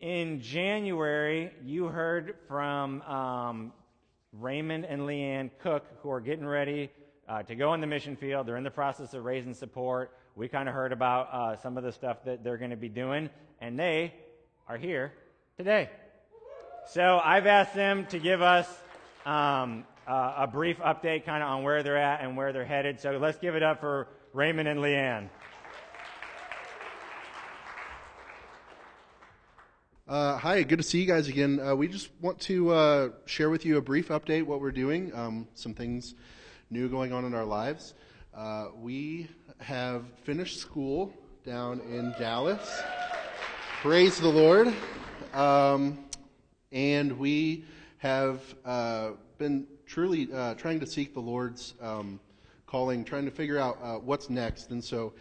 In January, you heard from um, Raymond and Leanne Cook, who are getting ready uh, to go in the mission field. They're in the process of raising support. We kind of heard about uh, some of the stuff that they're going to be doing, and they are here today. So I've asked them to give us um, uh, a brief update kind of on where they're at and where they're headed. So let's give it up for Raymond and Leanne. Uh, hi, good to see you guys again. Uh, we just want to uh, share with you a brief update what we're doing, um, some things new going on in our lives. Uh, we have finished school down in Dallas. Praise the Lord. Um, and we have uh, been truly uh, trying to seek the Lord's um, calling, trying to figure out what's next. And so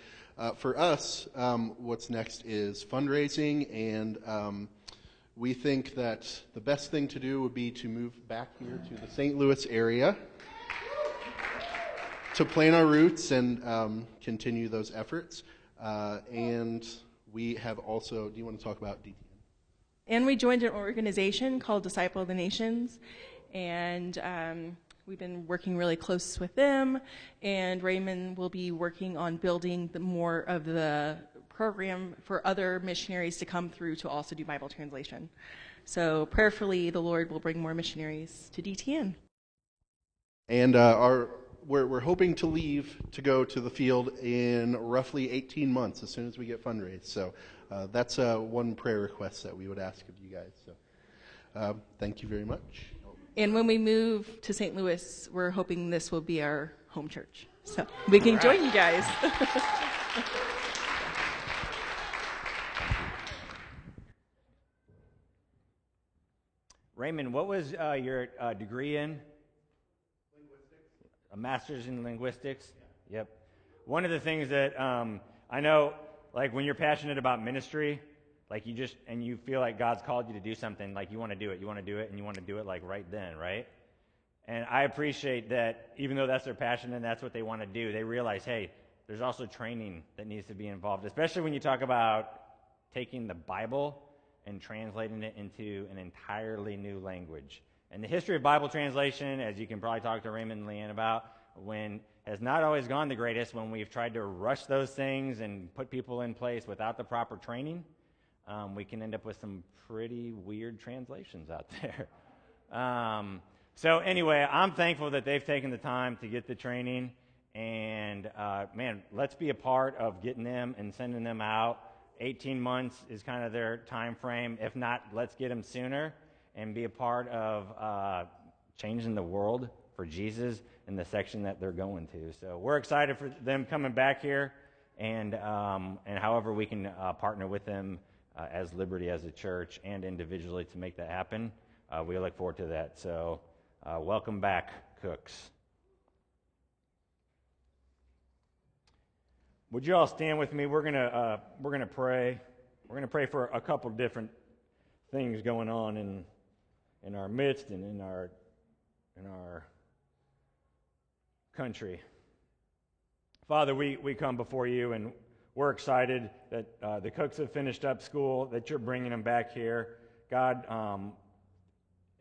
for us, um, what's next is fundraising and um, we think that the best thing to do would be to move back here to the St. Louis area to plant our roots and um, continue those efforts. Uh, and we have also, do you want to talk about DTN? And we joined an organization called Disciple of the Nations. And um, we've been working really close with them. And Raymond will be working on building more of the program for other missionaries to come through to also do Bible translation. So prayerfully, the Lord will bring more missionaries to DTN. And uh, our, we're, we're hoping to leave to go to the field in roughly 18 months as soon as we get fundraised. So uh, that's uh, one prayer request that we would ask of you guys. So uh, thank you very much. And when we move to St. Louis, we're hoping this will be our home church. So we can join you guys. Raymond, what was uh, your uh, degree in? Linguistics. A master's in linguistics? Yeah. Yep. One of the things that um, I know, like when you're passionate about ministry, like you just, and you feel like God's called you to do something, like you want to do it, you want to do it, and you want to do it like right then, right? And I appreciate that even though that's their passion and that's what they want to do, they realize, hey, there's also training that needs to be involved, especially when you talk about taking the Bible and translating it into an entirely new language. And the history of Bible translation, as you can probably talk to Raymond and Leanne about, when has not always gone the greatest when we've tried to rush those things and put people in place without the proper training. Um, we can end up with some pretty weird translations out there. Um, so anyway, I'm thankful that they've taken the time to get the training, and uh, man, let's be a part of getting them and sending them out 18 months is kind of their time frame. If not, let's get them sooner and be a part of uh, changing the world for Jesus in the section that they're going to. So we're excited for them coming back here, and um, and however we can uh, partner with them uh, as Liberty as a church and individually to make that happen. Uh, we look forward to that. So uh, welcome back, Cooks. Would you all stand with me? We're gonna uh, we're gonna pray. We're gonna pray for a couple different things going on in in our midst and in our in our country. Father, we, we come before you and we're excited that uh, the cooks have finished up school, that you're bringing them back here. God, um,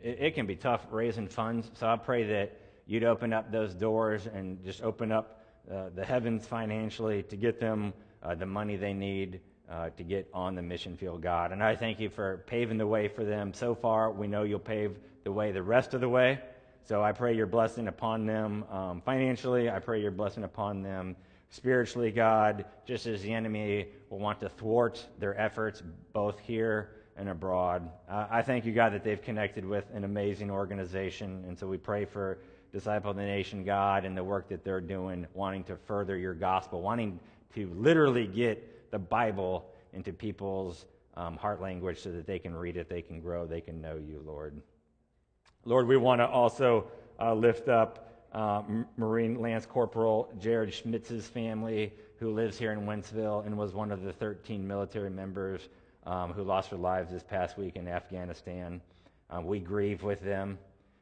it, it can be tough raising funds, so I pray that you'd open up those doors and just open up uh, the heavens financially to get them uh, the money they need uh, to get on the mission field, God. And I thank you for paving the way for them so far. We know you'll pave the way the rest of the way. So I pray your blessing upon them um, financially. I pray your blessing upon them spiritually, God, just as the enemy will want to thwart their efforts both here and abroad. Uh, I thank you, God, that they've connected with an amazing organization. And so we pray for Disciple of the Nation God and the work that they're doing, wanting to further your gospel, wanting to literally get the Bible into people's um, heart language so that they can read it, they can grow, they can know you, Lord. Lord, we want to also uh, lift up uh, Marine Lance Corporal Jared Schmitz's family, who lives here in Wentzville and was one of the 13 military members um, who lost their lives this past week in Afghanistan. Uh, we grieve with them.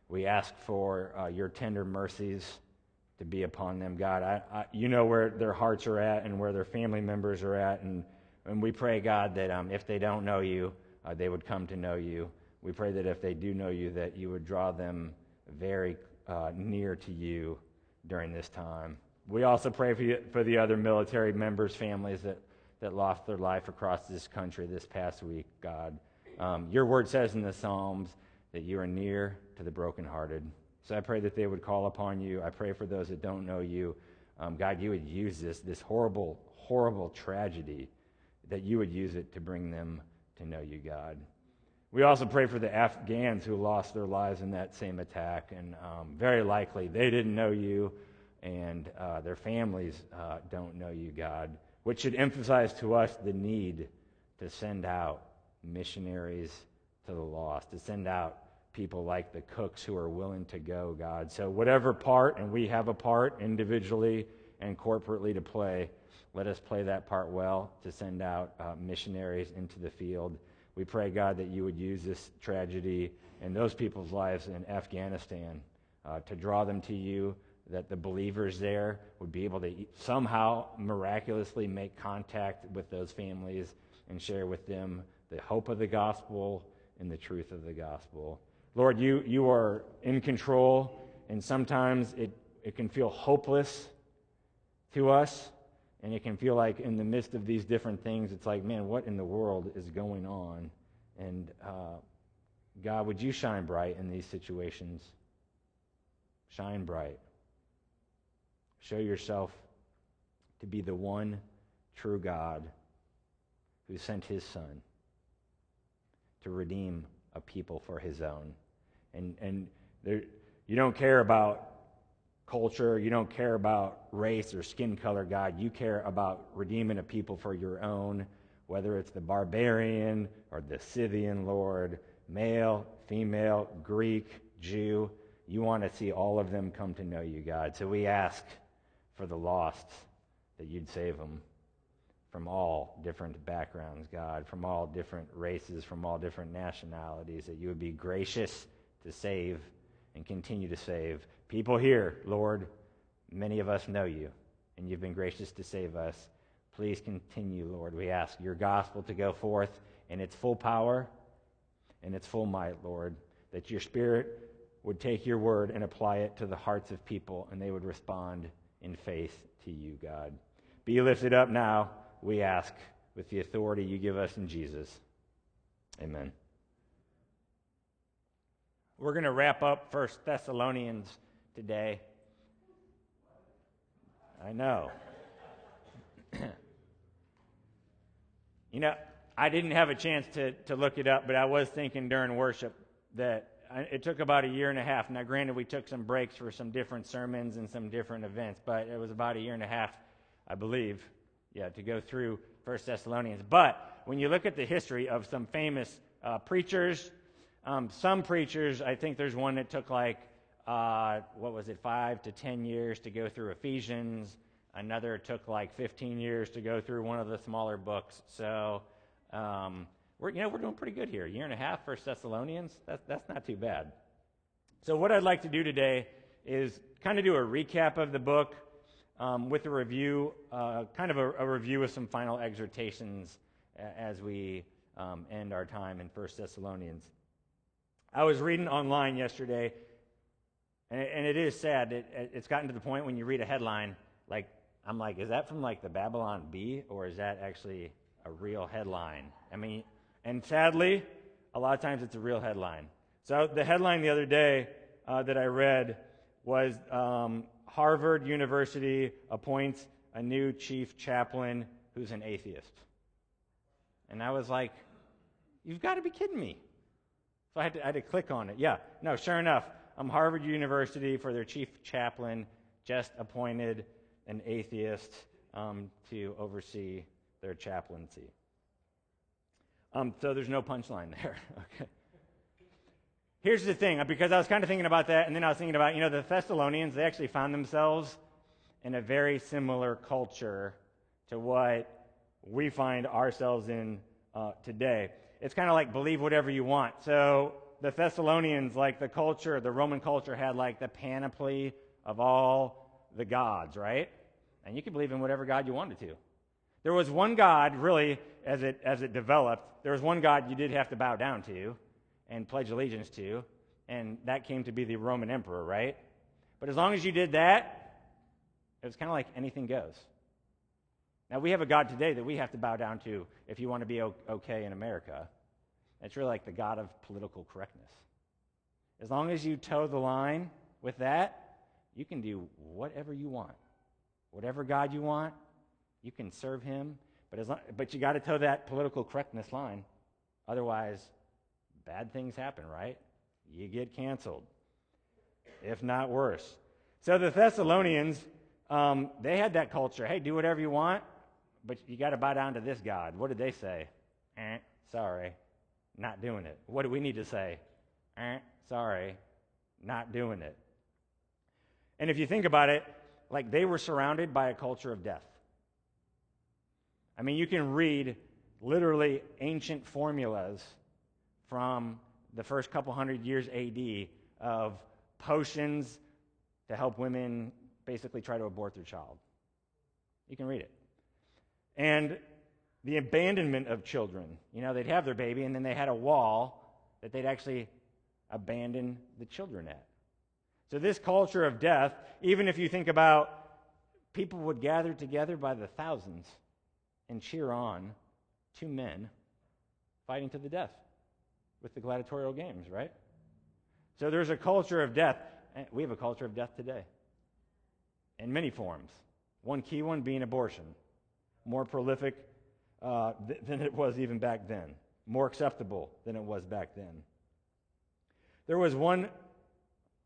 We ask for uh, your tender mercies to be upon them, God. I, I, you know where their hearts are at and where their family members are at. And, and we pray, God, that um, if they don't know you, uh, they would come to know you. We pray that if they do know you, that you would draw them very uh, near to you during this time. We also pray for, you, for the other military members' families that, that lost their life across this country this past week, God. Um, your word says in the Psalms that you are near to the brokenhearted. So I pray that they would call upon you. I pray for those that don't know you. Um, God, you would use this, this horrible, horrible tragedy, that you would use it to bring them to know you, God. We also pray for the Afghans who lost their lives in that same attack, and um, very likely they didn't know you, and uh, their families uh, don't know you, God, which should emphasize to us the need to send out missionaries to the lost, to send out people like the cooks who are willing to go, God. So, whatever part, and we have a part individually and corporately to play, let us play that part well to send out uh, missionaries into the field. We pray, God, that you would use this tragedy and those people's lives in Afghanistan uh, to draw them to you, that the believers there would be able to somehow miraculously make contact with those families and share with them the hope of the gospel and the truth of the gospel. Lord, you, you are in control, and sometimes it, it can feel hopeless to us, and it can feel like in the midst of these different things, it's like, man, what in the world is going on? And uh, God, would you shine bright in these situations? Shine bright. Show yourself to be the one true God who sent his Son to redeem a people for his own. And, and there, you don't care about culture, you don't care about race or skin color, God. You care about redeeming a people for your own, whether it's the barbarian or the Scythian Lord, male, female, Greek, Jew. You want to see all of them come to know you, God. So we ask for the lost that you'd save them from all different backgrounds, God, from all different races, from all different nationalities, that you would be gracious to save and continue to save. People here, Lord, many of us know you, and you've been gracious to save us. Please continue, Lord. We ask your gospel to go forth in its full power and its full might, Lord, that your spirit would take your word and apply it to the hearts of people, and they would respond in faith to you, God. Be lifted up now, we ask, with the authority you give us in Jesus. Amen. We're going to wrap up First Thessalonians today. I know. you know, I didn't have a chance to, to look it up, but I was thinking during worship that it took about a year and a half. Now, granted, we took some breaks for some different sermons and some different events, but it was about a year and a half, I believe, yeah, to go through First Thessalonians. But when you look at the history of some famous uh, preachers, um, some preachers, I think there's one that took like, uh, what was it, five to ten years to go through Ephesians. Another took like 15 years to go through one of the smaller books. So, um, we're, you know, we're doing pretty good here. A year and a half for Thessalonians, that's, that's not too bad. So, what I'd like to do today is kind of do a recap of the book um, with a review, uh, kind of a, a, review of some final exhortations as we um, end our time in First Thessalonians. I was reading online yesterday, and it, and it is sad. It, it's gotten to the point when you read a headline, like, I'm like, is that from like the Babylon Bee, or is that actually a real headline? I mean, and sadly, a lot of times it's a real headline. So the headline the other day uh, that I read was um, Harvard University appoints a new chief chaplain who's an atheist. And I was like, you've got to be kidding me. So I had, to, I had to click on it. Yeah, no, sure enough, I'm Harvard University, for their chief chaplain, just appointed an atheist um, to oversee their chaplaincy. Um, so there's no punchline there. okay. Here's the thing, because I was kind of thinking about that, and then I was thinking about, you know, the Thessalonians, they actually found themselves in a very similar culture to what we find ourselves in uh, today it's kind of like believe whatever you want. So the Thessalonians, like the culture, the Roman culture had like the panoply of all the gods, right? And you could believe in whatever God you wanted to. There was one God, really, as it, as it developed, there was one God you did have to bow down to and pledge allegiance to, and that came to be the Roman emperor, right? But as long as you did that, it was kind of like anything goes. Now, we have a God today that we have to bow down to if you want to be okay in America. It's really like the God of political correctness. As long as you toe the line with that, you can do whatever you want. Whatever God you want, you can serve him. But, as long, but you got to toe that political correctness line. Otherwise, bad things happen, right? You get canceled, if not worse. So the Thessalonians, um, they had that culture. Hey, do whatever you want, but you got to bow down to this God. What did they say? Eh, sorry, not doing it. What do we need to say? Eh, sorry, not doing it. And if you think about it, like they were surrounded by a culture of death. I mean, you can read literally ancient formulas from the first couple hundred years AD of potions to help women basically try to abort their child. You can read it. And the abandonment of children. You know, they'd have their baby, and then they had a wall that they'd actually abandon the children at. So, this culture of death, even if you think about people would gather together by the thousands and cheer on two men fighting to the death with the gladiatorial games, right? So, there's a culture of death. We have a culture of death today in many forms. One key one being abortion, more prolific uh, th- than it was even back then, more acceptable than it was back then. There was one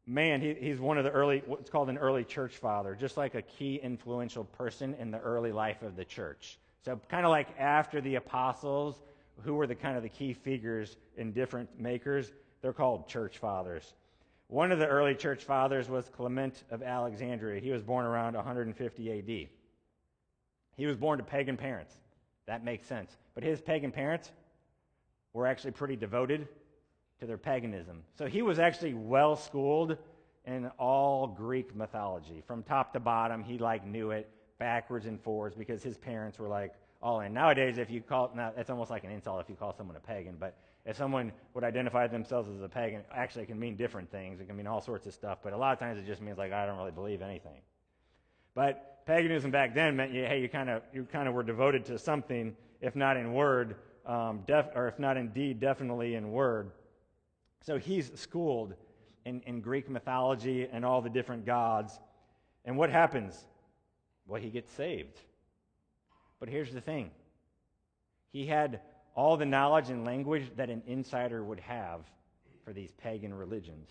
man, he, he's one of the early, what's called an early church father, just like a key influential person in the early life of the church. So, kind of like after the apostles, who were the kind of the key figures in different makers, they're called church fathers. One of the early church fathers was Clement of Alexandria. He was born around 150 AD. He was born to pagan parents. That makes sense. But his pagan parents were actually pretty devoted to their paganism. So he was actually well schooled in all Greek mythology. From top to bottom, he like knew it backwards and forwards because his parents were like all in. Nowadays, if you call, now it's almost like an insult if you call someone a pagan, but if someone would identify themselves as a pagan, actually it can mean different things. It can mean all sorts of stuff, but a lot of times it just means like I don't really believe anything. But paganism back then meant you, hey, you kind of you kind of were devoted to something, if not in word, um, def, or if not in deed, definitely in word. So he's schooled in, in Greek mythology and all the different gods. And what happens? Well, he gets saved. But here's the thing he had all the knowledge and language that an insider would have for these pagan religions.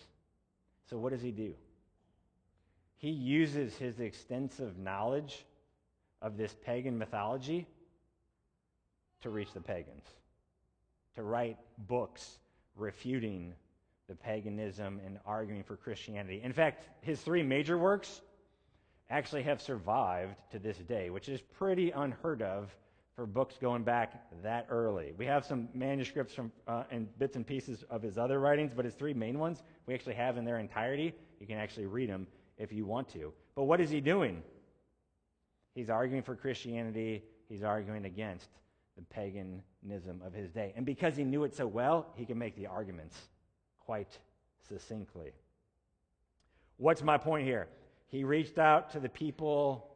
So, what does he do? He uses his extensive knowledge of this pagan mythology to reach the pagans, to write books refuting the paganism and arguing for Christianity. In fact, his three major works actually have survived to this day, which is pretty unheard of for books going back that early. We have some manuscripts from uh, and bits and pieces of his other writings, but his three main ones we actually have in their entirety. You can actually read them if you want to. But what is he doing? He's arguing for Christianity. He's arguing against the paganism of his day. And because he knew it so well, he can make the arguments quite succinctly. What's my point here? He reached out to the people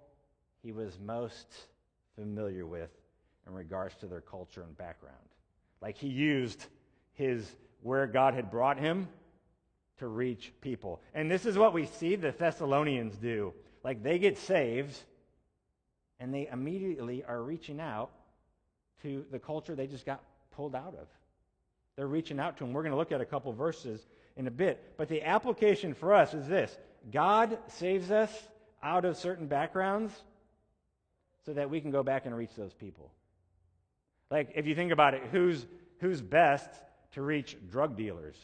he was most familiar with in regards to their culture and background. Like he used his where God had brought him to reach people. And this is what we see the Thessalonians do. Like they get saved and they immediately are reaching out to the culture they just got pulled out of. They're reaching out to them. We're going to look at a couple verses in a bit. But the application for us is this God saves us out of certain backgrounds so that we can go back and reach those people. Like, if you think about it, who's, who's best to reach drug dealers?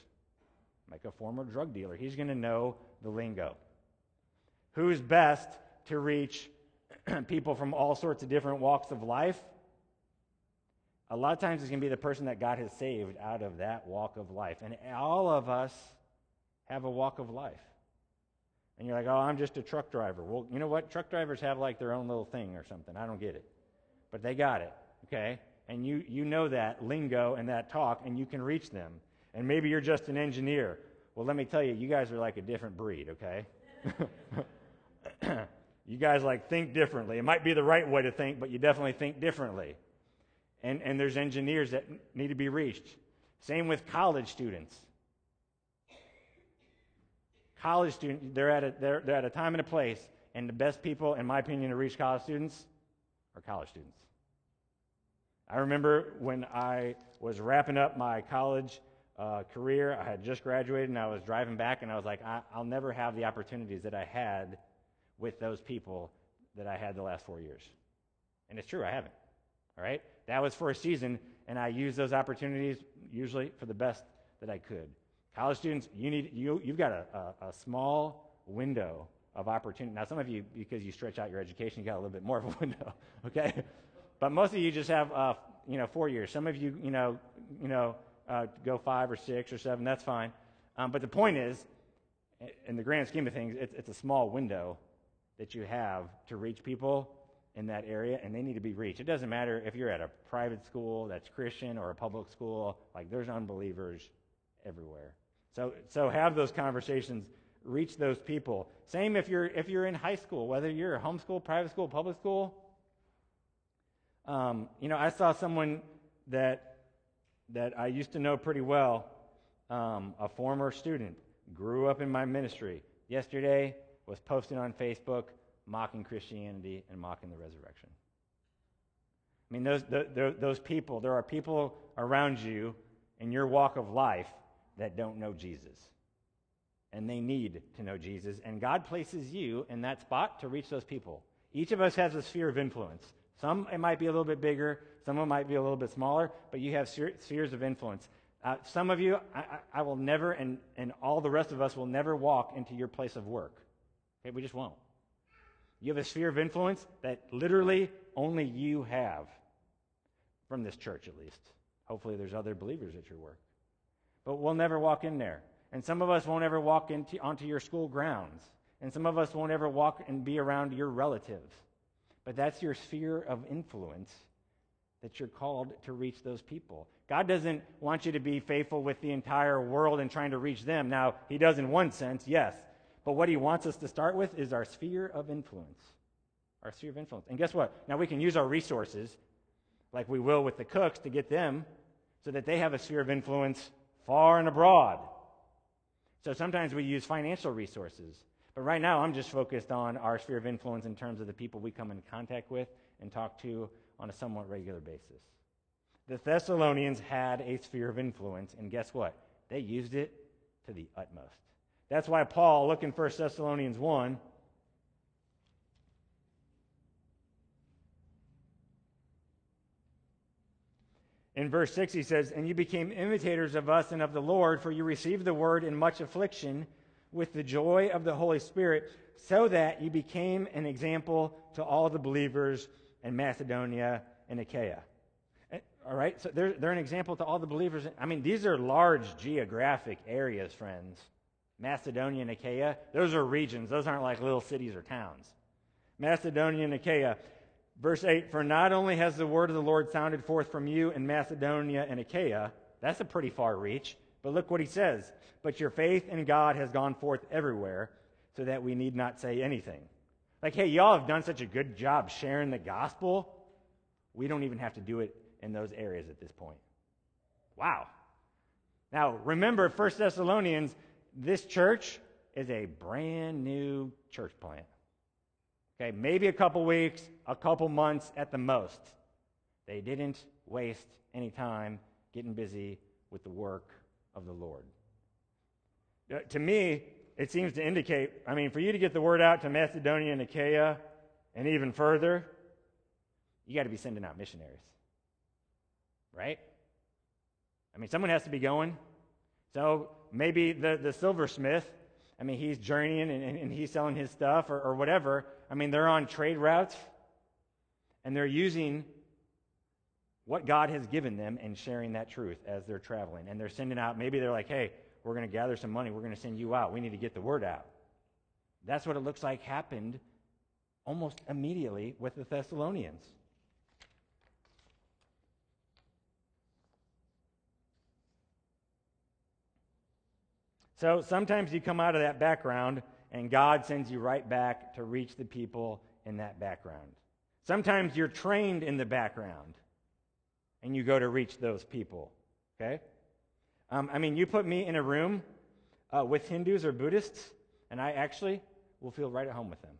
Like a former drug dealer. He's going to know the lingo. Who's best to reach people from all sorts of different walks of life? A lot of times it's going to be the person that God has saved out of that walk of life. And all of us have a walk of life. And you're like, oh, I'm just a truck driver. Well, you know what? Truck drivers have like their own little thing or something. I don't get it. but they got it, okay? And you, you know that lingo and that talk, and you can reach them. And maybe you're just an engineer. Well, let me tell you, you guys are like a different breed, okay? you guys like think differently. It might be the right way to think, but you definitely think differently. And, and there's engineers that need to be reached. Same with college students. College students, they're at a, they're, they're at a time and a place, and the best people, in my opinion, to reach college students are college students. I remember when I was wrapping up my college uh, career, I had just graduated, and I was driving back, and I was like, I, I'll never have the opportunities that I had with those people that I had the last four years. And it's true, I haven't. All right? That was for a season, and I used those opportunities usually for the best that I could. College students, you need you you've got a, a, a small window of opportunity. Now, some of you, because you stretch out your education, you got a little bit more of a window, okay? But most of you just have, uh, you know, four years. Some of you, you know, you know, uh, go five or six or seven. That's fine. Um, but the point is, in the grand scheme of things, it's, it's a small window that you have to reach people in that area, and they need to be reached. It doesn't matter if you're at a private school that's Christian or a public school. Like there's unbelievers everywhere. So, so have those conversations. Reach those people. Same if you're if you're in high school, whether you're a homeschool, private school, public school. Um, you know, I saw someone that that I used to know pretty well, um, a former student, grew up in my ministry. Yesterday was posting on Facebook mocking Christianity and mocking the resurrection. I mean, those, the, those people, there are people around you in your walk of life that don't know Jesus. And they need to know Jesus. And God places you in that spot to reach those people. Each of us has a sphere of influence. Some it might be a little bit bigger, some of it might be a little bit smaller, but you have spheres of influence. Uh, some of you, I, I, will never, and, and all the rest of us will never walk into your place of work. Okay, we just won't. You have a sphere of influence that literally only you have from this church, at least. Hopefully, there's other believers at your work. But we'll never walk in there. And some of us won't ever walk into, onto your school grounds. And some of us won't ever walk and be around your relatives. But that's your sphere of influence that you're called to reach those people. God doesn't want you to be faithful with the entire world and trying to reach them. Now, He does in one sense, yes. But what he wants us to start with is our sphere of influence. Our sphere of influence. And guess what? Now we can use our resources, like we will with the cooks, to get them so that they have a sphere of influence far and abroad. So sometimes we use financial resources. But right now, I'm just focused on our sphere of influence in terms of the people we come in contact with and talk to on a somewhat regular basis. The Thessalonians had a sphere of influence, and guess what? They used it to the utmost. That's why Paul, look in 1 Thessalonians 1, In verse 6, he says, And you became imitators of us and of the Lord, for you received the word in much affliction with the joy of the Holy Spirit, so that you became an example to all the believers in Macedonia and Achaia. All right? So they're, they're an example to all the believers. I mean, these are large geographic areas, friends. Macedonia and Achaia, those are regions. Those aren't like little cities or towns. Macedonia and Achaia. Verse 8 For not only has the word of the Lord sounded forth from you in Macedonia and Achaia, that's a pretty far reach, but look what he says. But your faith in God has gone forth everywhere, so that we need not say anything. Like, hey, y'all have done such a good job sharing the gospel. We don't even have to do it in those areas at this point. Wow. Now, remember, 1 Thessalonians, this church is a brand new church plant. Okay, maybe a couple weeks, a couple months at the most. They didn't waste any time getting busy with the work of the Lord. Uh, to me, it seems to indicate, I mean, for you to get the word out to Macedonia and Achaia and even further, you got to be sending out missionaries. Right? I mean, someone has to be going. So maybe the, the silversmith, I mean, he's journeying and, and he's selling his stuff or, or whatever. I mean, they're on trade routes and they're using what God has given them and sharing that truth as they're traveling. And they're sending out, maybe they're like, hey, we're going to gather some money. We're going to send you out. We need to get the word out. That's what it looks like happened almost immediately with the Thessalonians. So sometimes you come out of that background and God sends you right back to reach the people in that background. Sometimes you're trained in the background and you go to reach those people. Okay? Um, I mean, you put me in a room uh, with Hindus or Buddhists, and I actually will feel right at home with them.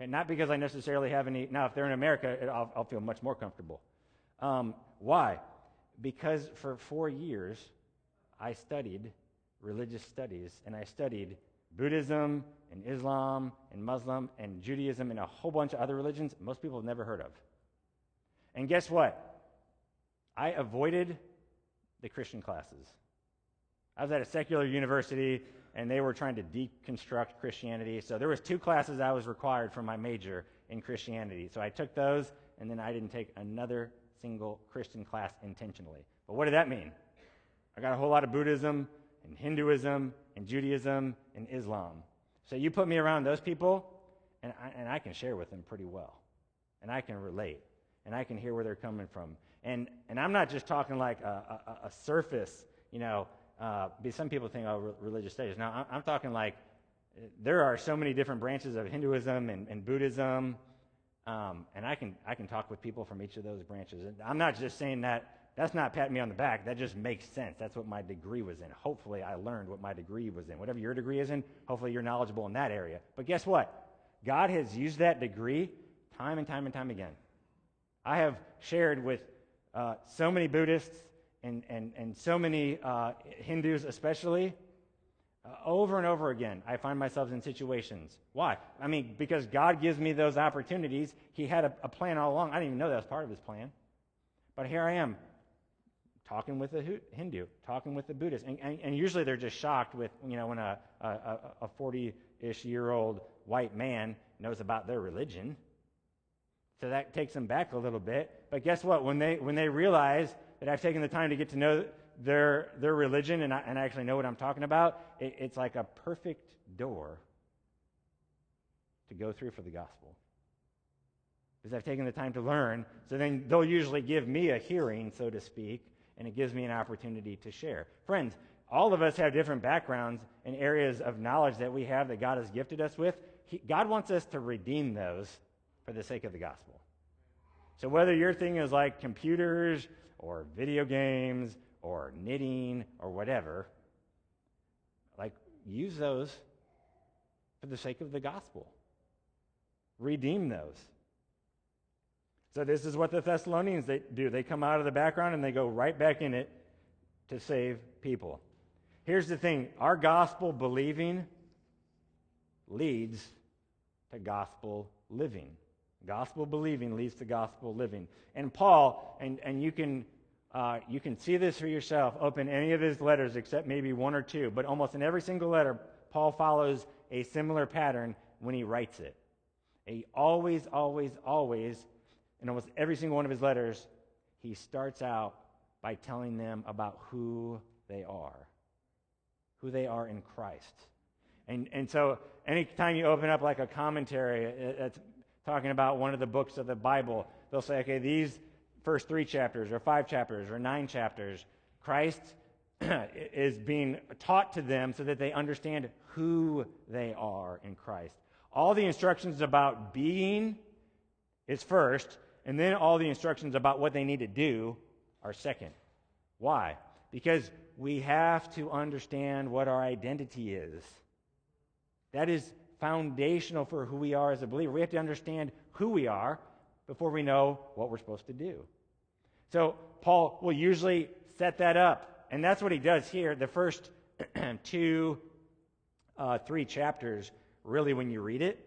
Okay? Not because I necessarily have any. Now, if they're in America, it, I'll, I'll, feel much more comfortable. Um, why? Because for four years, I studied religious studies, and I studied Buddhism and Islam and Muslim and Judaism and a whole bunch of other religions most people have never heard of. And guess what? I avoided the Christian classes. I was at a secular university and they were trying to deconstruct Christianity. So there was two classes I was required for my major in Christianity. So I took those and then I didn't take another single Christian class intentionally. But what did that mean? I got a whole lot of Buddhism and Hinduism and Judaism and Islam. So you put me around those people, and I, and I can share with them pretty well. And I can relate. And I can hear where they're coming from. And, and I'm not just talking like a, a, a surface, you know, uh, some people think, oh, religious studies. Now, I'm, talking like there are so many different branches of Hinduism and, and Buddhism. Um, and I can, I can talk with people from each of those branches. I'm not just saying that that's not patting me on the back. That just makes sense. That's what my degree was in. Hopefully, I learned what my degree was in. Whatever your degree is in, hopefully, you're knowledgeable in that area. But guess what? God has used that degree time and time and time again. I have shared with uh, so many Buddhists and, and, and so many uh, Hindus, especially, uh, over and over again. I find myself in situations. Why? I mean, because God gives me those opportunities. He had a, a plan all along. I didn't even know that was part of His plan. But here I am, talking with a Hindu, talking with a Buddhist. And, and, and usually they're just shocked with, you know, when a, a 40 ish year old white man knows about their religion. So that takes them back a little bit. But guess what? When they, when they realize that I've taken the time to get to know their, their religion and I, and I actually know what I'm talking about, it, it's like a perfect door to go through for the gospel. Because I've taken the time to learn. So then they'll usually give me a hearing, so to speak, and it gives me an opportunity to share. Friends, all of us have different backgrounds and areas of knowledge that we have that God has gifted us with. He, God wants us to redeem those for the sake of the gospel. So whether your thing is like computers or video games or knitting or whatever, like use those for the sake of the gospel. Redeem those. So this is what the Thessalonians they do. They come out of the background and they go right back in it to save people. Here's the thing, our gospel believing leads to gospel living. Gospel believing leads to gospel living. And Paul, and, and you can uh, you can see this for yourself. Open any of his letters except maybe one or two, but almost in every single letter, Paul follows a similar pattern when he writes it. He always, always, always in almost every single one of his letters, he starts out by telling them about who they are, who they are in Christ. And, and so anytime you open up like a commentary that's talking about one of the books of the Bible, they'll say, okay, these first three chapters or five chapters or nine chapters, Christ is being taught to them so that they understand who they are in Christ. All the instructions about being is first, and then all the instructions about what they need to do are second. Why? Because we have to understand what our identity is. That is foundational for who we are as a believer. We have to understand who we are before we know what we're supposed to do. So, Paul will usually set that up. And that's what he does here. The first two, uh, three chapters, really, when you read it,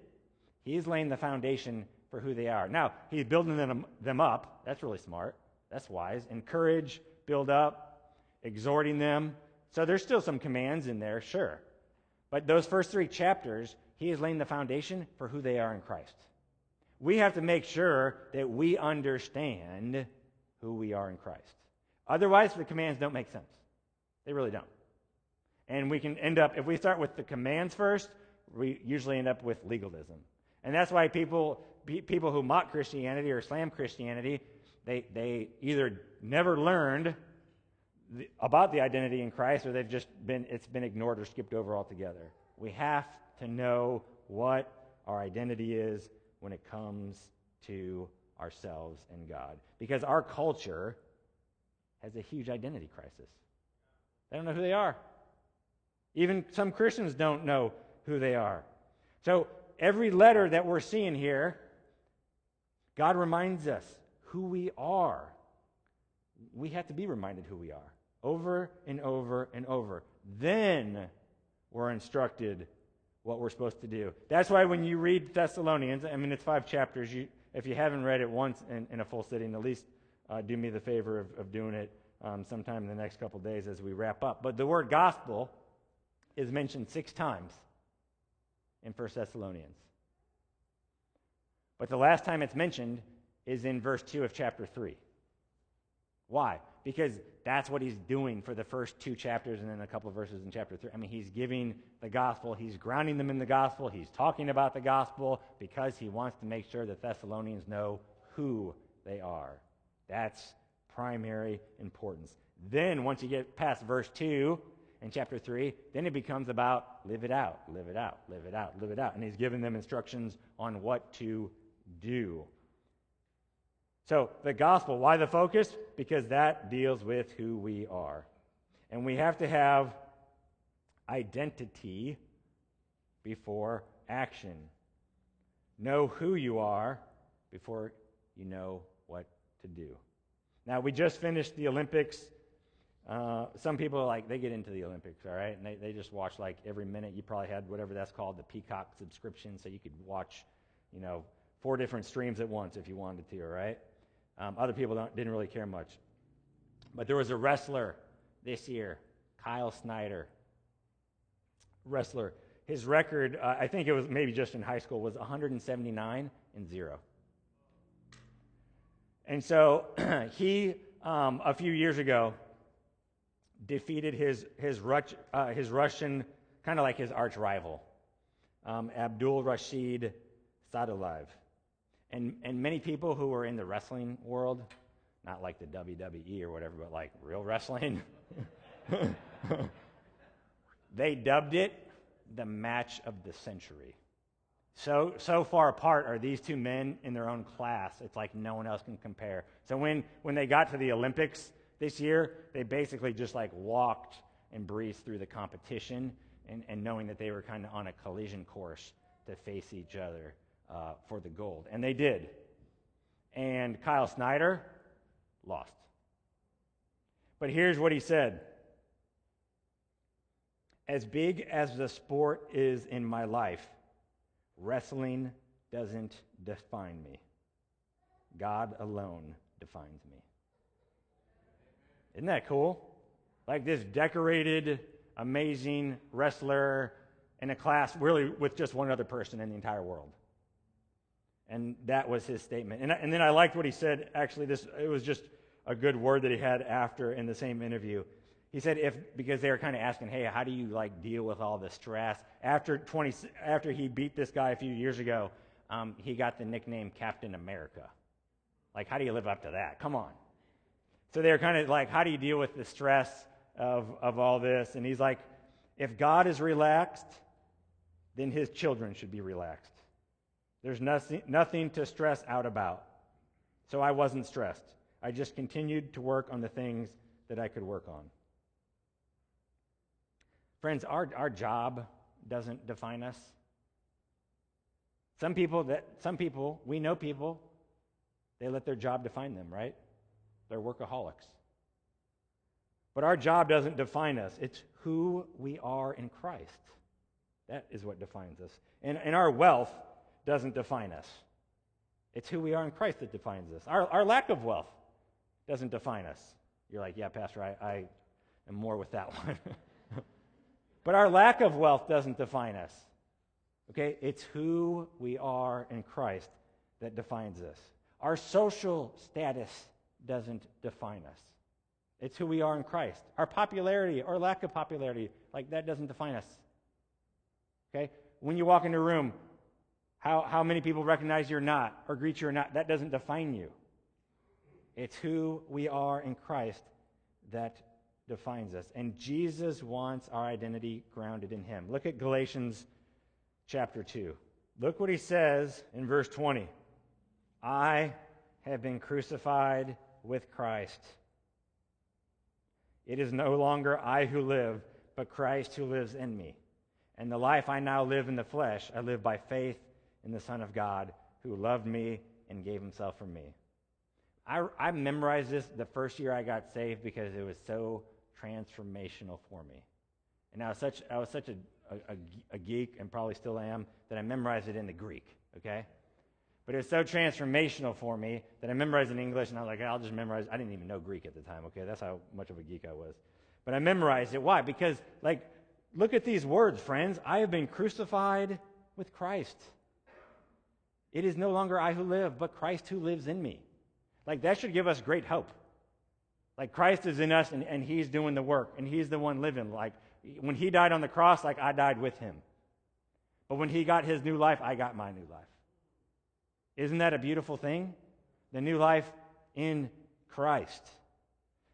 he's laying the foundation for who they are. Now, he's building them, them up. That's really smart. That's wise. Encourage, build up, exhorting them. So there's still some commands in there, sure. But those first three chapters, he is laying the foundation for who they are in Christ. We have to make sure that we understand who we are in Christ. Otherwise, the commands don't make sense. They really don't. And we can end up, if we start with the commands first, we usually end up with legalism. And that's why people people who mock Christianity or slam Christianity, they, they either never learned the, about the identity in Christ, or they've just been it's been ignored or skipped over altogether. We have to know what our identity is when it comes to ourselves and God, because our culture has a huge identity crisis. They don't know who they are. Even some Christians don't know who they are. So every letter that we're seeing here, God reminds us who we are. We have to be reminded who we are over and over and over. Then we're instructed what we're supposed to do. That's why when you read Thessalonians, I mean, it's five chapters. You, if you haven't read it once in, in a full sitting, at least uh, do me the favor of, of doing it um, sometime in the next couple days as we wrap up. But the word gospel is mentioned six times in 1 Thessalonians. But the last time it's mentioned is in verse 2 of chapter 3. Why? Because that's what he's doing for the first two chapters and then a couple of verses in chapter 3. I mean, he's giving the gospel, he's grounding them in the gospel, he's talking about the gospel because he wants to make sure the Thessalonians know who they are. That's primary importance. Then, once you get past verse 2 in chapter 3, then it becomes about live it out, live it out, live it out, live it out. And he's giving them instructions on what to do. So, the gospel, why the focus? Because that deals with who we are. And we have to have identity before action. Know who you are before you know what to do. Now, we just finished the Olympics. Uh, some people are like they get into the Olympics, all right, and they, they just watch like every minute. You probably had whatever that's called, the Peacock subscription, so you could watch, you know, four different streams at once if you wanted to, all right. Um, other people didn't really care much, but there was a wrestler this year, Kyle Snyder. Wrestler, his record, uh, I think it was maybe just in high school, was 179 and zero. And so he, um, a few years ago, defeated his, his, uh, his Russian, kind of like his arch rival, um, Abdul Rashid Sadulaev. And, and many people who were in the wrestling world, not like the WWE or whatever, but like real wrestling, they dubbed it the match of the century. So, so far apart are these two men in their own class. It's like no one else can compare. So when, when they got to the Olympics this year, they basically just like walked and breezed through the competition and, and knowing that they were kind of on a collision course to face each other uh, for the gold. And they did. And Kyle Snyder lost. But here's what he said As big as the sport is in my life, Wrestling doesn't define me. God alone defines me. Isn't that cool? Like this decorated, amazing wrestler in a class, really with just one other person in the entire world. And that was his statement. And, and then I liked what he said. Actually, this it was just a good word that he had after in the same interview. He said if because they were kind of asking, hey, how do you like deal with all the stress? After 20, after he beat this guy a few years ago, um, he got the nickname Captain America. Like, how do you live up to that? Come on. So they're kind of like, how do you deal with the stress of, of all this? And he's like, if God is relaxed, then his children should be relaxed. There's nothing, nothing to stress out about. So I wasn't stressed. I just continued to work on the things that I could work on. Friends, our, our job doesn't define us. Some people that some people, we know people, they let their job define them, right? They're workaholics. But our job doesn't define us. It's who we are in Christ. That is what defines us. And, and our wealth doesn't define us. It's who we are in Christ that defines us. Our, our lack of wealth doesn't define us. You're like, yeah, Pastor, I, I am more with that one. But our lack of wealth doesn't define us. Okay? It's who we are in Christ that defines us. Our social status doesn't define us. It's who we are in Christ. Our popularity or lack of popularity, like that doesn't define us. Okay? When you walk into a room, how, how many people recognize you or not, or greet you or not, that doesn't define you. It's who we are in Christ that defines us. And Jesus wants our identity grounded in him. Look at Galatians chapter 2. Look what he says in verse 20 I have been crucified with Christ. It is no longer I who live, but Christ who lives in me. And the life I now live in the flesh, I live by faith in the Son of God who loved me and gave himself for me. I, I memorized this the first year I got saved because it was so transformational for me. And I was such, I was such a, a, a geek, and probably still am, that I memorized it in the Greek, okay? But it was so transformational for me that I memorized in English, and I was like, I'll just memorize. I didn't even know Greek at the time, okay? That's how much of a geek I was. But I memorized it. Why? Because, like, look at these words, friends. I have been crucified with Christ. It is no longer I who live, but Christ who lives in me. Like, that should give us great hope. Like, Christ is in us and, and He's doing the work and He's the one living. Like, when He died on the cross, like, I died with Him. But when He got His new life, I got my new life. Isn't that a beautiful thing? The new life in Christ.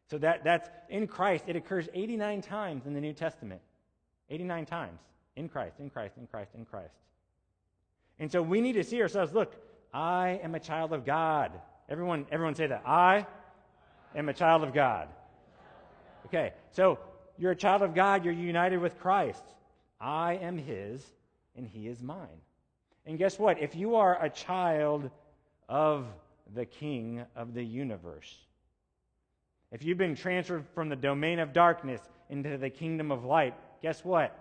So that, that's in Christ. It occurs 89 times in the New Testament. 89 times. In Christ, in Christ, in Christ, in Christ. And so we need to see ourselves look, I am a child of God. Everyone, everyone say that. I am a child of God. Okay, so you're a child of God, you're united with Christ. I am His, and He is mine. And guess what? If you are a child of the King of the universe, if you've been transferred from the domain of darkness into the kingdom of light, guess what?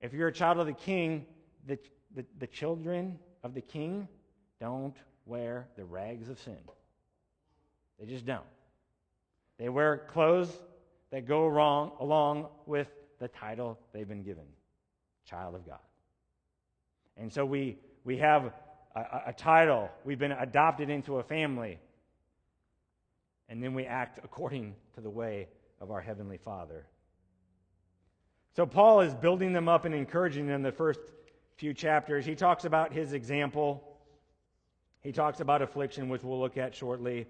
If you're a child of the King, the, the, the children of the King don't wear the rags of sin. They just don't. They wear clothes that go wrong along with the title they've been given child of God. And so we, we have a, a, title, we've been adopted into a family, and then we act according to the way of our Heavenly Father. So Paul is building them up and encouraging them the first few chapters. He talks about his example. He talks about affliction, which we'll look at shortly.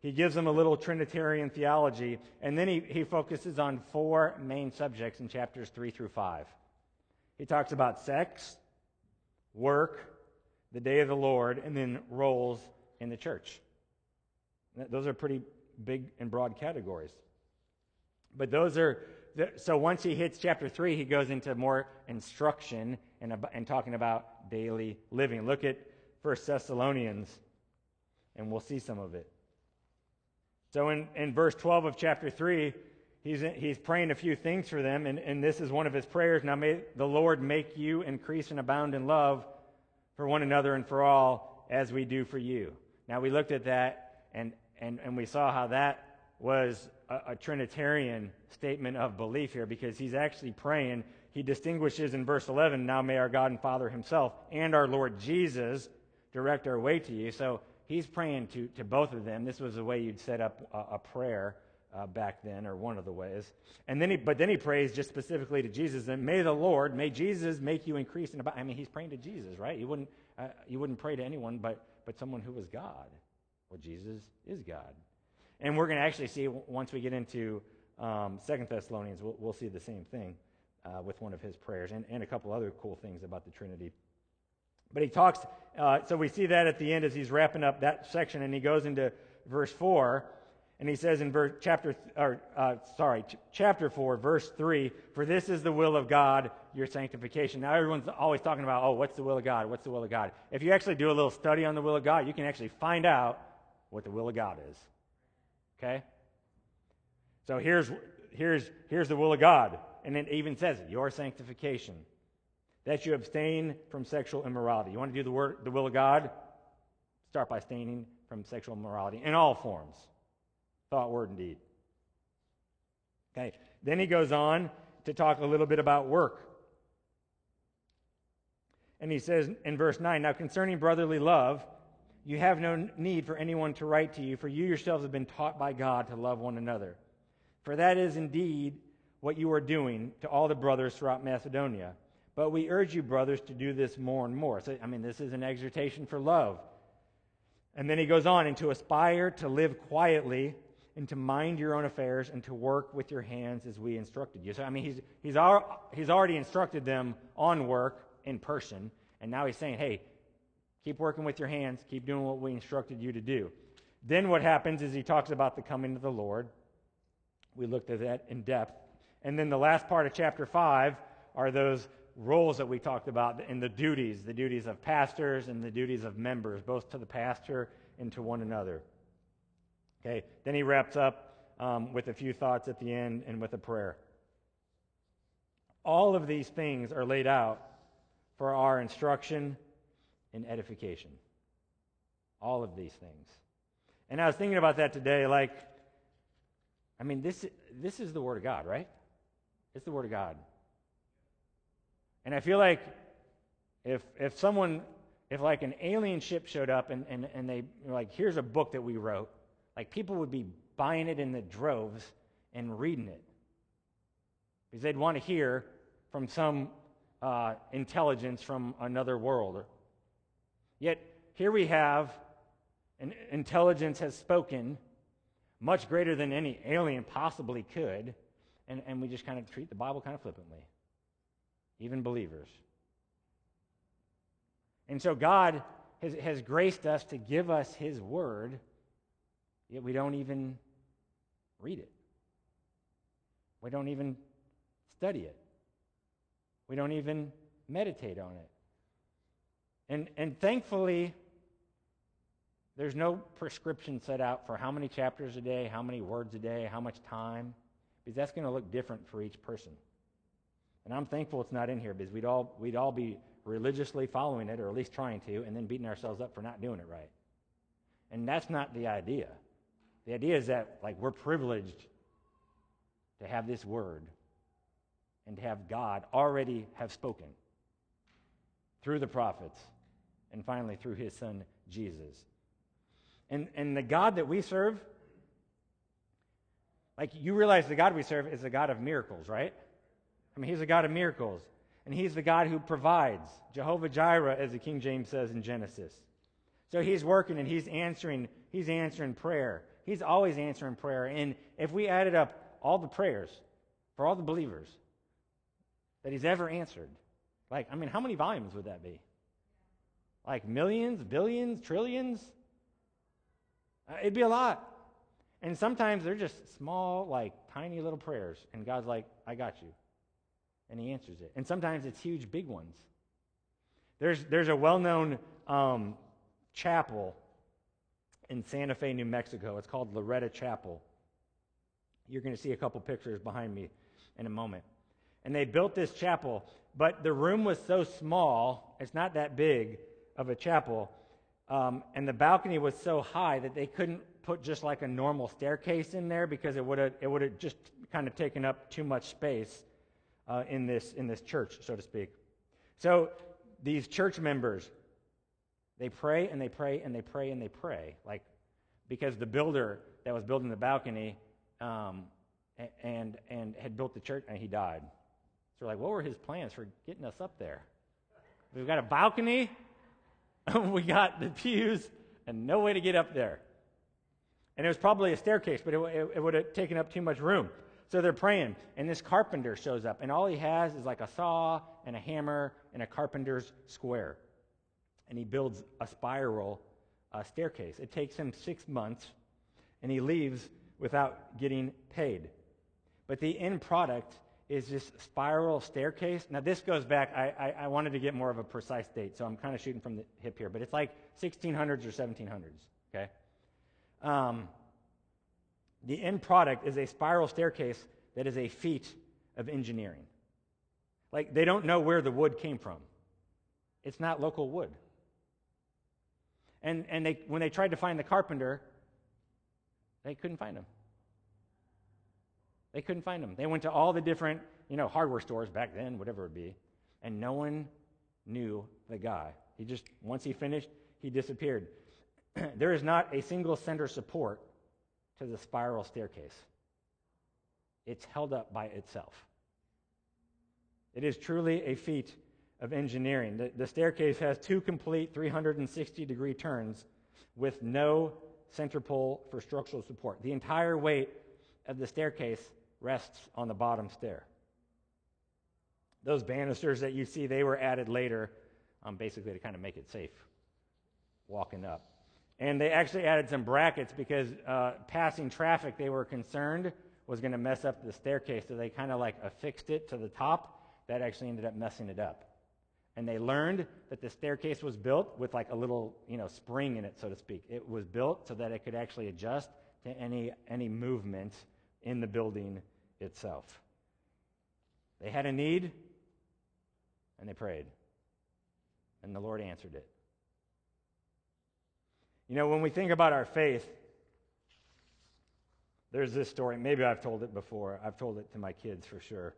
He gives them a little Trinitarian theology, and then he, he focuses on four main subjects in chapters 3 through 5. He talks about sex, work, the day of the Lord, and then roles in the church. Those are pretty big and broad categories. But those are, so once he hits chapter 3, he goes into more instruction and, and talking about daily living. Look at 1 Thessalonians, and we'll see some of it. So in, in verse 12 of chapter 3, he's, he's praying a few things for them, and, and this is one of his prayers. Now may the Lord make you increase and abound in love for one another and for all, as we do for you. Now we looked at that, and, and, and we saw how that was a, a Trinitarian statement of belief here, because he's actually praying. He distinguishes in verse 11, now may our God and Father himself and our Lord Jesus direct our way to you. So he's praying to, to both of them. This was the way you'd set up a, a prayer uh, back then, or one of the ways. And then he, but then he prays just specifically to Jesus. And may the Lord, may Jesus make you increase in about. I mean, he's praying to Jesus, right? You wouldn't, uh, you wouldn't pray to anyone but, but someone who was God. Well, Jesus is God. And we're going to actually see once we get into um, Second Thessalonians, we'll, we'll, see the same thing uh, with one of his prayers and, and a couple other cool things about the Trinity. But he talks, uh, so we see that at the end as he's wrapping up that section, and he goes into verse 4, and he says in verse, chapter, or, uh, sorry, ch- chapter 4, verse 3, For this is the will of God, your sanctification. Now, everyone's always talking about, oh, what's the will of God? What's the will of God? If you actually do a little study on the will of God, you can actually find out what the will of God is. Okay? So here's, here's, here's the will of God. And it even says it, your sanctification that you abstain from sexual immorality. You want to do the, word, the will of God? Start by abstaining from sexual immorality in all forms thought, word, and deed. Okay, then he goes on to talk a little bit about work. And he says in verse 9, Now concerning brotherly love, you have no need for anyone to write to you, for you yourselves have been taught by God to love one another. For that is indeed what you are doing to all the brothers throughout Macedonia. But we urge you, brothers, to do this more and more. So, I mean, this is an exhortation for love. And then he goes on, and to aspire to live quietly and to mind your own affairs and to work with your hands as we instructed you. So, I mean, he's, he's, al- he's already instructed them on work in person, and now he's saying, hey, keep working with your hands, keep doing what we instructed you to do. Then what happens is he talks about the coming of the Lord. We looked at that in depth. And then the last part of chapter 5 are those roles that we talked about and the duties the duties of pastors and the duties of members, both to the pastor and to one another. Okay, then he wraps up um, with a few thoughts at the end and with a prayer. All of these things are laid out for our instruction and edification. All of these things. And I was thinking about that today, like, I mean, this, this is the Word of God, right? It's the Word of God. And I feel like if, if someone, if like an alien ship showed up and, and, and they, like, here's a book that we wrote, like people would be buying it in the droves and reading it. Because they'd want to hear from some uh, intelligence from another world. Yet here we have an intelligence has spoken much greater than any alien possibly could, and, and we just kind of treat the Bible kind of flippantly even believers. And so God has, has graced us to give us His Word, yet we don't even read it. We don't even study it. We don't even meditate on it. And, and thankfully, there's no prescription set out for how many chapters a day, how many words a day, how much time, because that's going to look different for each person. And I'm thankful it's not in here because we'd all, we'd all be religiously following it, or at least trying to, and then beating ourselves up for not doing it right. And that's not the idea. The idea is that, like, we're privileged to have this word and to have God already have spoken through the prophets and finally through his son Jesus. And, and the God that we serve, like you realize the God we serve is a God of miracles, right? I mean, he's a God of miracles. And he's the God who provides. Jehovah Jireh, as the King James says in Genesis. So he's working and he's answering, he's answering prayer. He's always answering prayer. And if we added up all the prayers for all the believers that he's ever answered, like, I mean, how many volumes would that be? Like millions, billions, trillions? Uh, it'd be a lot. And sometimes they're just small, like tiny little prayers. And God's like, I got you and he answers it. And sometimes it's huge, big ones. There's, there's a well known um, chapel in Santa Fe, New Mexico. It's called Loretto Chapel. You're going to see a couple pictures behind me in a moment. And they built this chapel, but the room was so small, it's not that big of a chapel, um, and the balcony was so high that they couldn't put just like a normal staircase in there because it would have it would have just kind of taken up too much space uh, in, this, in this church, so to speak. So these church members, they pray and they pray and they pray and they pray, like because the builder that was building the balcony um, and and had built the church and he died. So we're like, what were his plans for getting us up there? We've got a balcony, we got the pews, and no way to get up there. And it was probably a staircase, but it, it, it would have taken up too much room. So they're praying, and this carpenter shows up, and all he has is like a saw and a hammer and a carpenter's square. And he builds a spiral uh, staircase. It takes him six months, and he leaves without getting paid. But the end product is this spiral staircase. Now, this goes back, I, I, I wanted to get more of a precise date, so I'm kind of shooting from the hip here, but it's like 1600s or 1700s, okay? Um, the end product is a spiral staircase that is a feat of engineering. Like, they don't know where the wood came from, it's not local wood. And, and they, when they tried to find the carpenter, they couldn't find him. They couldn't find him. They went to all the different, you know, hardware stores back then, whatever it would be, and no one knew the guy. He just, once he finished, he disappeared. there is not a single center support to the spiral staircase. It's held up by itself. It is truly a feat of engineering. The, the staircase has two complete 360 degree turns with no center pole for structural support. The entire weight of the staircase rests on the bottom stair. Those banisters that you see, they were added later, um, basically to kind of make it safe walking up. And they actually added some brackets because uh, passing traffic, they were concerned was going to mess up the staircase, so they kind of like affixed it to the top. That actually ended up messing it up. And they learned that the staircase was built with like a little, you know, spring in it, so to speak. It was built so that it could actually adjust to any any movement in the building itself. They had a need, and they prayed. And the Lord answered it. You know, when we think about our faith, there's this story. Maybe I've told it before. I've told it to my kids for sure.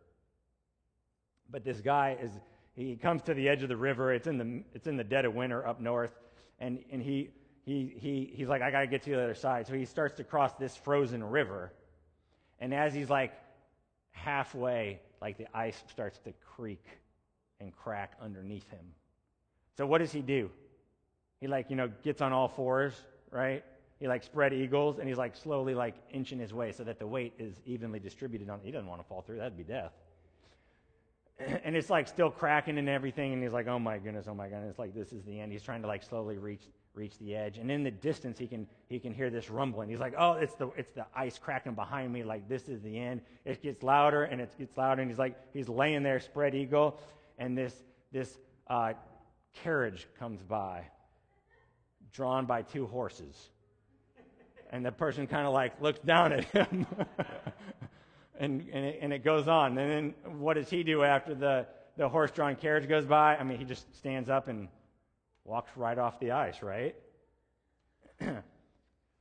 But this guy is he comes to the edge of the river. It's in the it's in the dead of winter up north, and and he he he he's like I got to get to the other side. So he starts to cross this frozen river, and as he's like halfway, like the ice starts to creak and crack underneath him. So what does he do? He like you know gets on all fours, right? He like spread eagles, and he's like slowly like inching his way so that the weight is evenly distributed on. He doesn't want to fall through. That'd be death. and it's like still cracking and everything and he's like oh my goodness oh my goodness it's like this is the end he's trying to like slowly reach reach the edge. And in the distance he can he can hear this rumbling. He's like oh it's the it's the ice cracking behind me. Like this is the end. It gets louder and it gets louder. And he's like he's laying there spread eagle. And this this uh, carriage comes by drawn by two horses. And the person kind of like looks down at him. And, and, it, and it goes on. And then what does he do after the, the horse drawn carriage goes by? I mean, he just stands up and walks right off the ice, right?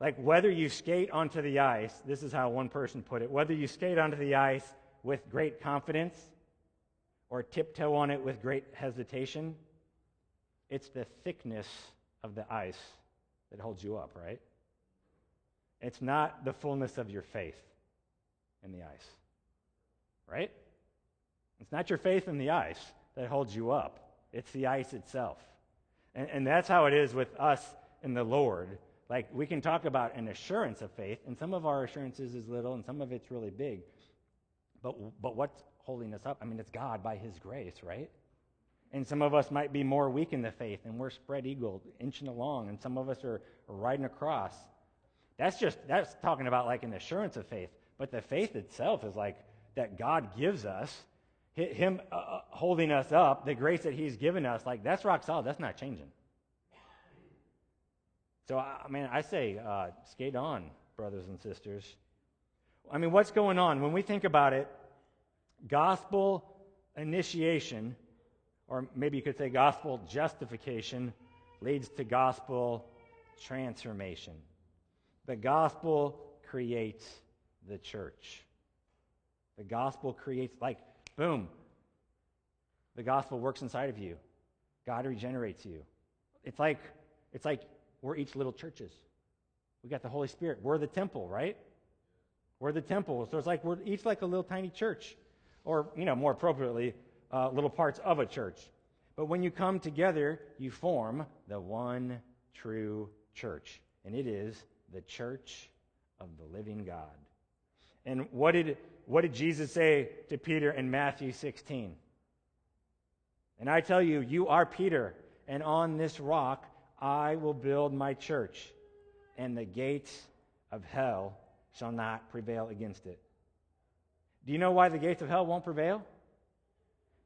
like whether you skate onto the ice, this is how one person put it whether you skate onto the ice with great confidence or tiptoe on it with great hesitation, it's the thickness of the ice that holds you up, right? It's not the fullness of your faith in the ice. Right? It's not your faith in the ice that holds you up, it's the ice itself. And, and that's how it is with us in the Lord. Like, we can talk about an assurance of faith, and some of our assurances is little, and some of it's really big. But, but what's holding us up? I mean, it's God by His grace, right? And some of us might be more weak in the faith, and we're spread eagle, inching along, and some of us are, are riding across. That's just, that's talking about like an assurance of faith. But the faith itself is like that God gives us, Him uh, uh, holding us up, the grace that He's given us, like that's rock solid. That's not changing. So, I mean, I say, uh, skate on, brothers and sisters. I mean, what's going on? When we think about it, gospel initiation, or maybe you could say gospel justification, leads to gospel transformation. The gospel creates the church. The gospel creates, like, boom, the gospel works inside of you. God regenerates you. It's like, it's like we're each little churches. We got the Holy Spirit. We're the temple, right? We're the temple. So it's like we're each like a little tiny church, or, you know, more appropriately, uh, little parts of a church. But when you come together, you form the one true church. And it is the church of the living God. And what did, what did Jesus say to Peter in Matthew 16? And I tell you, you are Peter, and on this rock I will build my church, and the gates of hell shall not prevail against it. Do you know why the gates of hell won't prevail?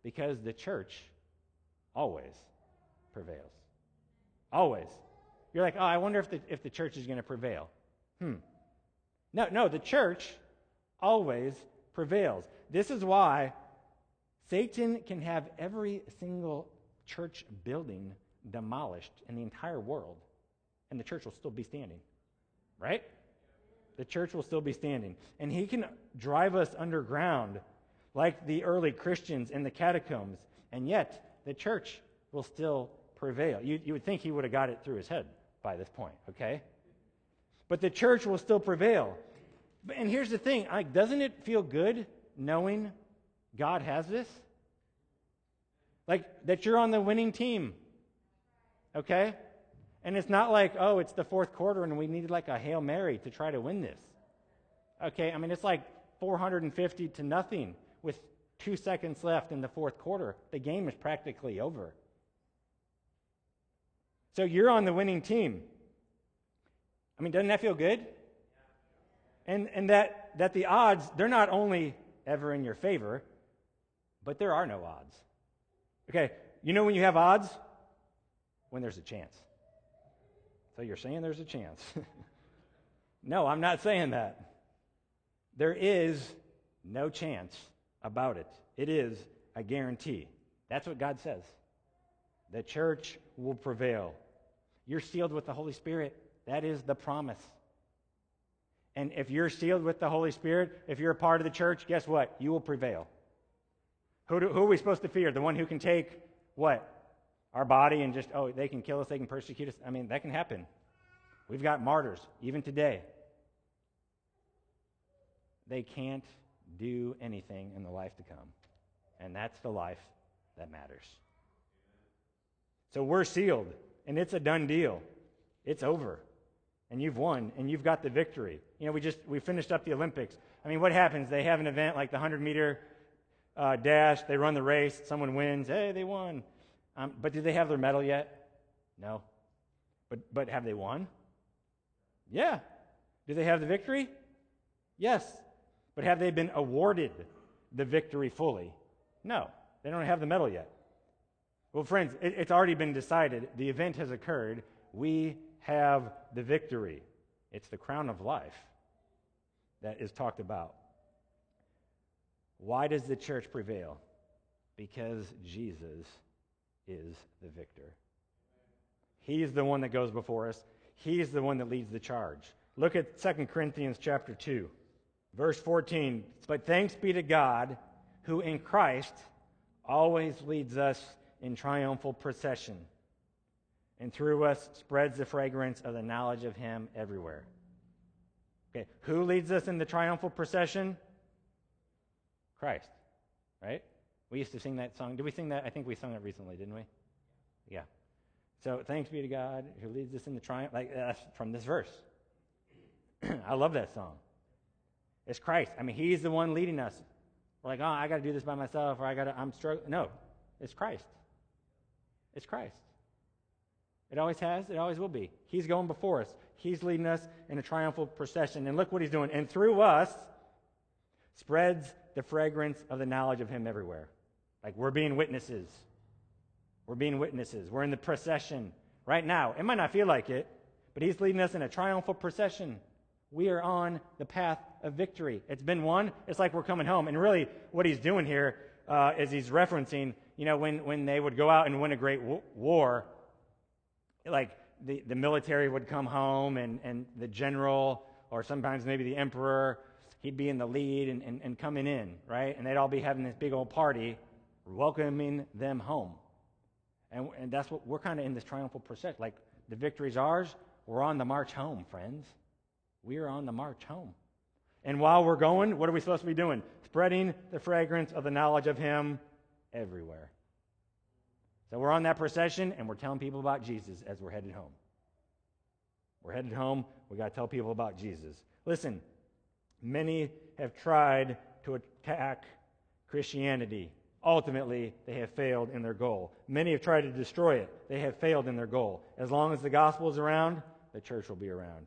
Because the church always prevails. Always. You're like, oh, I wonder if the, if the church is going to prevail. Hmm. No, no, the church always prevails. This is why Satan can have every single church building demolished in the entire world, and the church will still be standing. Right? The church will still be standing. And he can drive us underground like the early Christians in the catacombs, and yet the church will still prevail. You, you would think he would have got it through his head by this point, okay? But the church will still prevail. And here's the thing like, doesn't it feel good knowing God has this? Like that you're on the winning team. Okay? And it's not like, oh, it's the fourth quarter and we needed like a Hail Mary to try to win this. Okay, I mean, it's like 450 to nothing with two seconds left in the fourth quarter. The game is practically over. So you're on the winning team. I mean, doesn't that feel good? And, and that, that the odds, they're not only ever in your favor, but there are no odds. Okay, you know when you have odds? When there's a chance. So you're saying there's a chance. no, I'm not saying that. There is no chance about it. It is a guarantee. That's what God says. The church will prevail. You're sealed with the Holy Spirit. That is the promise. And if you're sealed with the Holy Spirit, if you're a part of the church, guess what? You will prevail. Who, do, who are we supposed to fear? The one who can take what? Our body and just, oh, they can kill us, they can persecute us. I mean, that can happen. We've got martyrs, even today. They can't do anything in the life to come. And that's the life that matters. So we're sealed, and it's a done deal. It's over. And you've won, and you've got the victory. You know, we just we finished up the Olympics. I mean, what happens? They have an event like the 100 meter uh, dash. They run the race. Someone wins. Hey, they won. Um, but do they have their medal yet? No. But, but have they won? Yeah. Do they have the victory? Yes. But have they been awarded the victory fully? No. They don't have the medal yet. Well, friends, it, it's already been decided. The event has occurred. We have the victory. It's the crown of life that is talked about. Why does the church prevail? Because Jesus is the victor. He's the one that goes before us. He's the one that leads the charge. Look at 2 Corinthians chapter 2, verse 14. But thanks be to God who in Christ always leads us in triumphal procession and through us spreads the fragrance of the knowledge of him everywhere. Okay, who leads us in the triumphal procession? Christ, right? We used to sing that song. Did we sing that? I think we sung it recently, didn't we? Yeah. So thanks be to God who leads us in the triumph. Like that's from this verse. I love that song. It's Christ. I mean, He's the one leading us. We're like, oh, I got to do this by myself, or I got to. I'm struggling. No, it's Christ. It's Christ. It always has, it always will be. He's going before us. He's leading us in a triumphal procession. And look what he's doing. And through us spreads the fragrance of the knowledge of him everywhere. Like we're being witnesses. We're being witnesses. We're in the procession right now. It might not feel like it, but he's leading us in a triumphal procession. We are on the path of victory. It's been won. It's like we're coming home. And really, what he's doing here uh, is he's referencing, you know, when, when they would go out and win a great w- war, like the, the military would come home and, and the general or sometimes maybe the emperor he'd be in the lead and, and, and coming in right? And they'd all be having this big old party welcoming them home. And, and that's what we're kind of in this triumphal procession like the victory's ours. We're on the march home friends. We are on the march home. And while we're going what are we supposed to be doing? Spreading the fragrance of the knowledge of him everywhere so we're on that procession and we're telling people about Jesus as we're headed home. We're headed home, we got to tell people about Jesus. Listen, many have tried to attack Christianity. Ultimately, they have failed in their goal. Many have tried to destroy it. They have failed in their goal. As long as the gospel is around, the church will be around.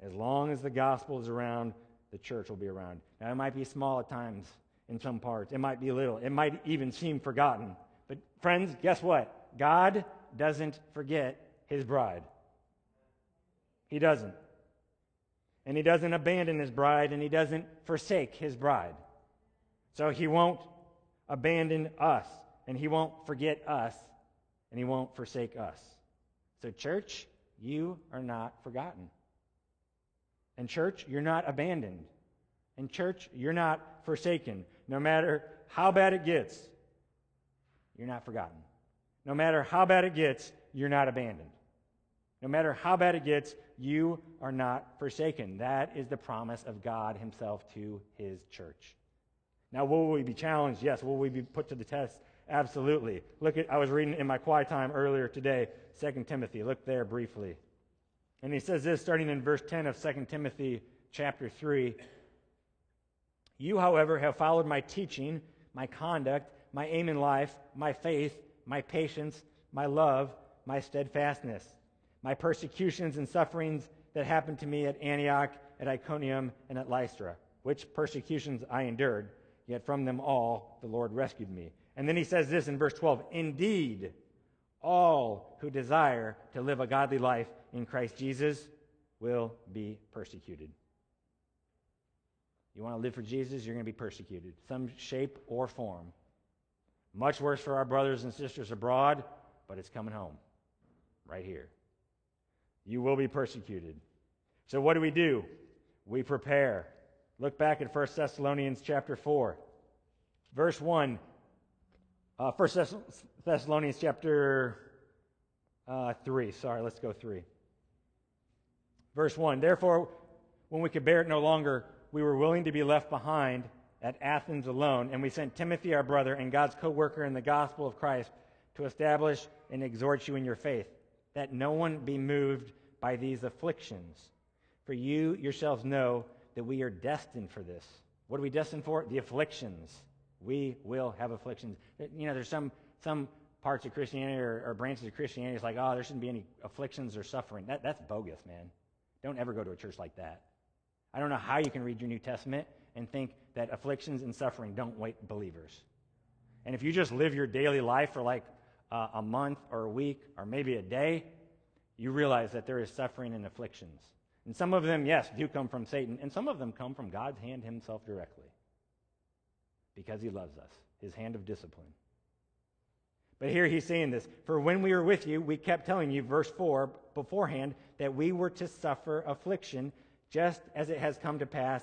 As long as the gospel is around, the church will be around. Now, it might be small at times in some parts, it might be little, it might even seem forgotten. But, friends, guess what? God doesn't forget his bride. He doesn't. And he doesn't abandon his bride, and he doesn't forsake his bride. So he won't abandon us, and he won't forget us, and he won't forsake us. So, church, you are not forgotten. And, church, you're not abandoned. And, church, you're not forsaken. No matter how bad it gets, you're not forgotten. No matter how bad it gets, you're not abandoned. No matter how bad it gets, you are not forsaken. That is the promise of God Himself to His church. Now, will we be challenged? Yes. Will we be put to the test Absolutely. Look at I was reading in my quiet time earlier today, 2 Timothy. Look there briefly. And he says this starting in verse 10 of 2 Timothy chapter 3. You, however, have followed my teaching, my conduct, my aim in life, my faith, my patience, my love, my steadfastness, my persecutions and sufferings that happened to me at Antioch, at Iconium, and at Lystra, which persecutions I endured, yet from them all the Lord rescued me. And then he says this in verse 12 Indeed, all who desire to live a godly life in Christ Jesus will be persecuted. You want to live for Jesus, you're going to be persecuted, some shape or form. Much worse for our brothers and sisters abroad, but it's coming home right here. You will be persecuted. So what do we do? We prepare. Look back at 1 Thessalonians chapter 4. Verse 1. Uh, 1 Thessalonians chapter uh, 3. Sorry, let's go 3. Verse 1. Therefore, when we could bear it no longer, we were willing to be left behind at Athens alone, and we sent Timothy, our brother, and God's co worker in the gospel of Christ, to establish and exhort you in your faith, that no one be moved by these afflictions. For you yourselves know that we are destined for this. What are we destined for? The afflictions. We will have afflictions. You know, there's some, some parts of Christianity or, or branches of Christianity, it's like, oh, there shouldn't be any afflictions or suffering. That, that's bogus, man. Don't ever go to a church like that. I don't know how you can read your New Testament and think that afflictions and suffering don't wait believers. And if you just live your daily life for like uh, a month or a week or maybe a day, you realize that there is suffering and afflictions. And some of them, yes, do come from Satan, and some of them come from God's hand himself directly because he loves us, his hand of discipline. But here he's saying this For when we were with you, we kept telling you, verse 4 beforehand, that we were to suffer affliction just as it has come to pass,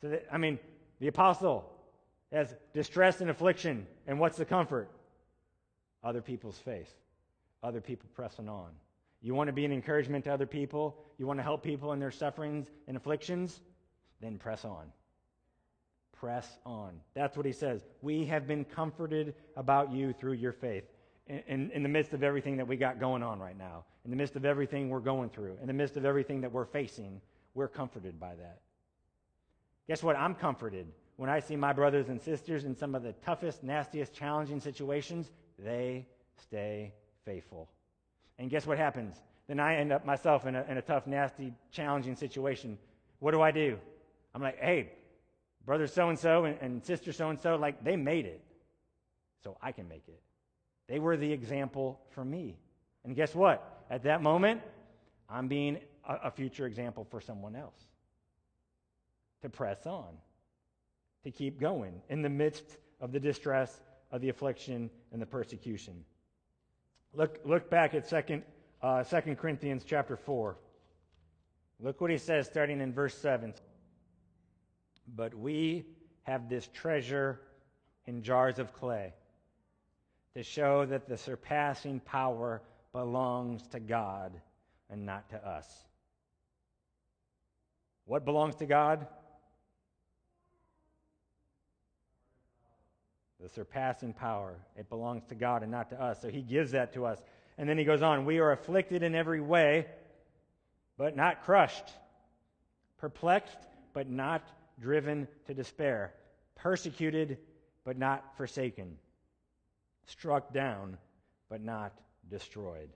So, that, I mean, the apostle has distress and affliction, and what's the comfort? Other people's faith, other people pressing on. You want to be an encouragement to other people? You want to help people in their sufferings and afflictions? Then press on. Press on. That's what he says. We have been comforted about you through your faith in, in the midst of everything that we got going on right now, in the midst of everything we're going through, in the midst of everything that we're facing, we're comforted by that. Guess what? I'm comforted when I see my brothers and sisters in some of the toughest, nastiest, challenging situations. They stay faithful. And guess what happens? Then I end up myself in a, in a tough, nasty, challenging situation. What do I do? I'm like, hey, brother so and so and sister so and so, like, they made it. So I can make it. They were the example for me. And guess what? At that moment, I'm being a, a future example for someone else. To press on, to keep going in the midst of the distress, of the affliction, and the persecution. Look, look back at 2 uh, 2 Corinthians chapter 4. Look what he says starting in verse 7. But we have this treasure in jars of clay to show that the surpassing power belongs to God and not to us. What belongs to God? The surpassing power. It belongs to God and not to us. So he gives that to us. And then he goes on We are afflicted in every way, but not crushed, perplexed, but not driven to despair, persecuted, but not forsaken struck down, but not destroyed.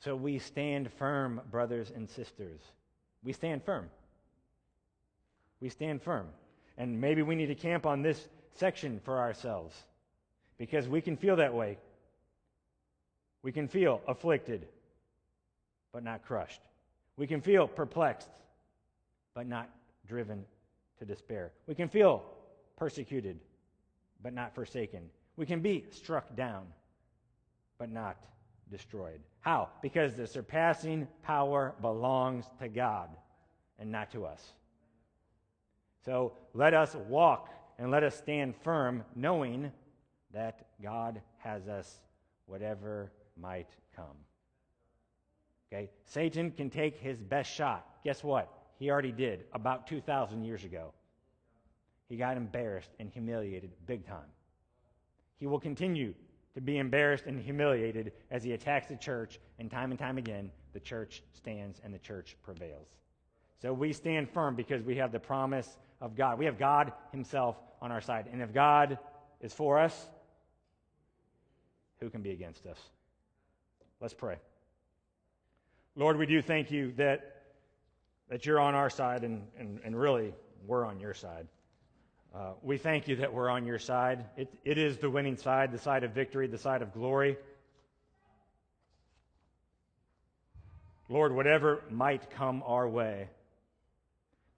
So we stand firm, brothers and sisters. We stand firm. We stand firm. And maybe we need to camp on this section for ourselves because we can feel that way. We can feel afflicted, but not crushed. We can feel perplexed, but not driven to despair. We can feel persecuted, but not forsaken. We can be struck down, but not destroyed. How? Because the surpassing power belongs to God and not to us. So let us walk and let us stand firm, knowing that God has us, whatever might come. Okay? Satan can take his best shot. Guess what? He already did about 2,000 years ago. He got embarrassed and humiliated big time. He will continue to be embarrassed and humiliated as he attacks the church, and time and time again, the church stands and the church prevails. So we stand firm because we have the promise of God. We have God Himself on our side. And if God is for us, who can be against us? Let's pray. Lord, we do thank you that, that you're on our side, and, and, and really, we're on your side. Uh, we thank you that we're on your side. It, it is the winning side, the side of victory, the side of glory. Lord, whatever might come our way,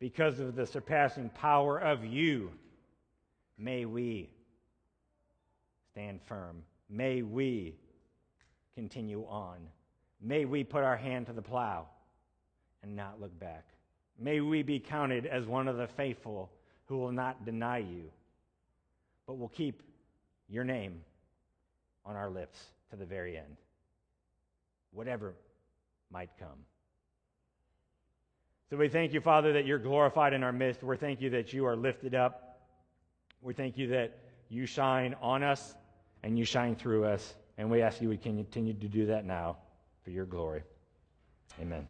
because of the surpassing power of you, may we stand firm. May we continue on. May we put our hand to the plow and not look back. May we be counted as one of the faithful who will not deny you, but will keep your name on our lips to the very end, whatever might come. So we thank you, Father, that you're glorified in our midst. We thank you that you are lifted up. We thank you that you shine on us and you shine through us. And we ask you would continue to do that now for your glory. Amen.